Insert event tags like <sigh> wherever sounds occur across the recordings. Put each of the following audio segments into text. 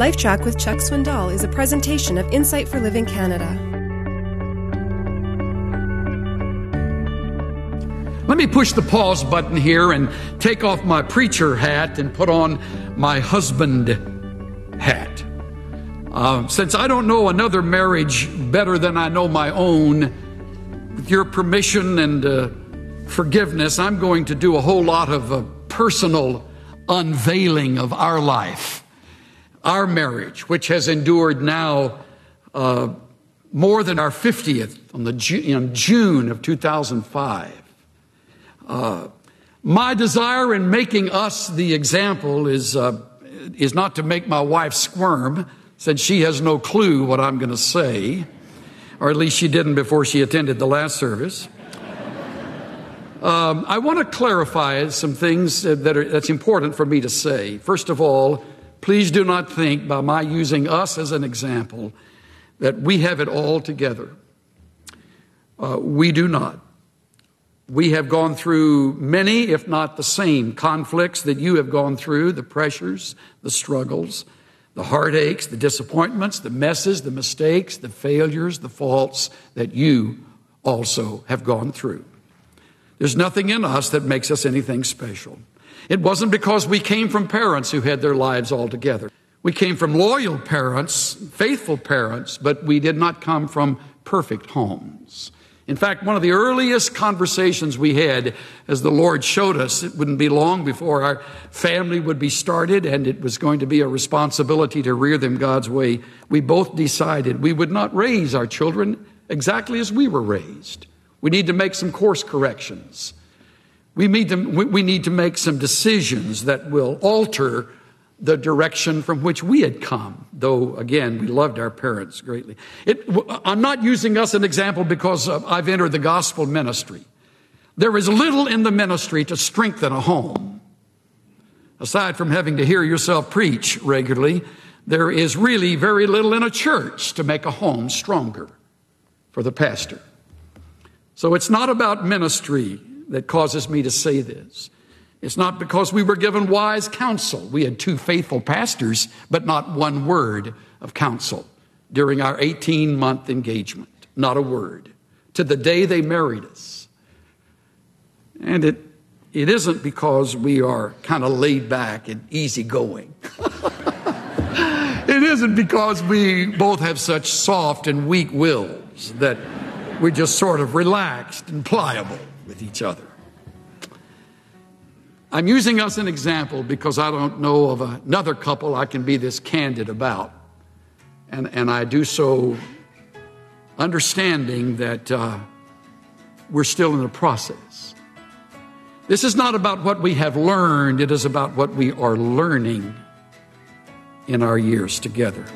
LifeTrac with Chuck Swindoll is a presentation of Insight for Living Canada. Let me push the pause button here and take off my preacher hat and put on my husband hat. Uh, since I don't know another marriage better than I know my own, with your permission and uh, forgiveness, I'm going to do a whole lot of uh, personal unveiling of our life, our marriage, which has endured now uh, more than our 50th on the Ju- in June of 2005. Uh, my desire in making us the example is, uh, is not to make my wife squirm, since she has no clue what I'm going to say, or at least she didn't before she attended the last service. Um, I want to clarify some things that are, that's important for me to say. First of all, please do not think by my using us as an example that we have it all together. Uh, we do not. We have gone through many, if not the same, conflicts that you have gone through the pressures, the struggles, the heartaches, the disappointments, the messes, the mistakes, the failures, the faults that you also have gone through. There's nothing in us that makes us anything special. It wasn't because we came from parents who had their lives all together. We came from loyal parents, faithful parents, but we did not come from perfect homes. In fact, one of the earliest conversations we had, as the Lord showed us, it wouldn't be long before our family would be started and it was going to be a responsibility to rear them God's way. We both decided we would not raise our children exactly as we were raised. We need to make some course corrections. We need to, we need to make some decisions that will alter the direction from which we had come, though again, we loved our parents greatly. It, I'm not using us an example because I've entered the gospel ministry. There is little in the ministry to strengthen a home. Aside from having to hear yourself preach regularly, there is really very little in a church to make a home stronger for the pastor. So it's not about ministry that causes me to say this. It's not because we were given wise counsel. We had two faithful pastors, but not one word of counsel during our 18 month engagement. Not a word. To the day they married us. And it, it isn't because we are kind of laid back and easygoing. <laughs> it isn't because we both have such soft and weak wills that we're just sort of relaxed and pliable with each other. I'm using us an example because I don't know of another couple I can be this candid about. And, and I do so understanding that uh, we're still in the process. This is not about what we have learned, it is about what we are learning in our years together.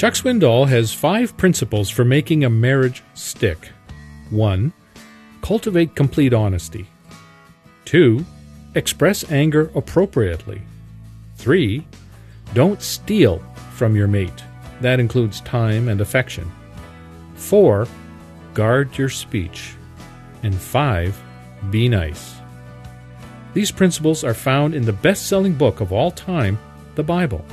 Chuck Swindoll has five principles for making a marriage stick. 1. Cultivate complete honesty. 2. Express anger appropriately. 3. Don't steal from your mate. That includes time and affection. 4. Guard your speech. And 5. Be nice. These principles are found in the best selling book of all time, the Bible.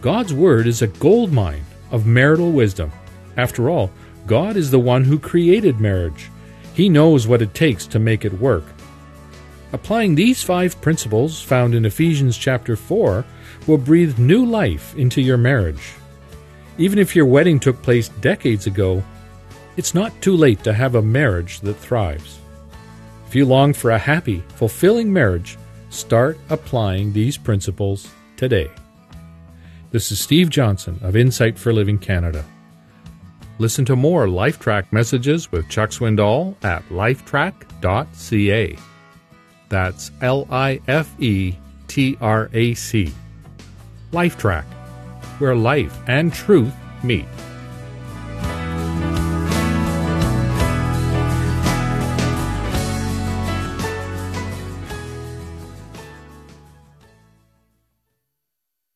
God's Word is a gold mine of marital wisdom. After all, God is the one who created marriage. He knows what it takes to make it work. Applying these five principles found in Ephesians chapter 4 will breathe new life into your marriage. Even if your wedding took place decades ago, it's not too late to have a marriage that thrives. If you long for a happy, fulfilling marriage, start applying these principles today. This is Steve Johnson of Insight for Living Canada. Listen to more LifeTrac messages with Chuck Swindoll at lifetrac.ca. That's L I F E T R A C. LifeTrac, where life and truth meet.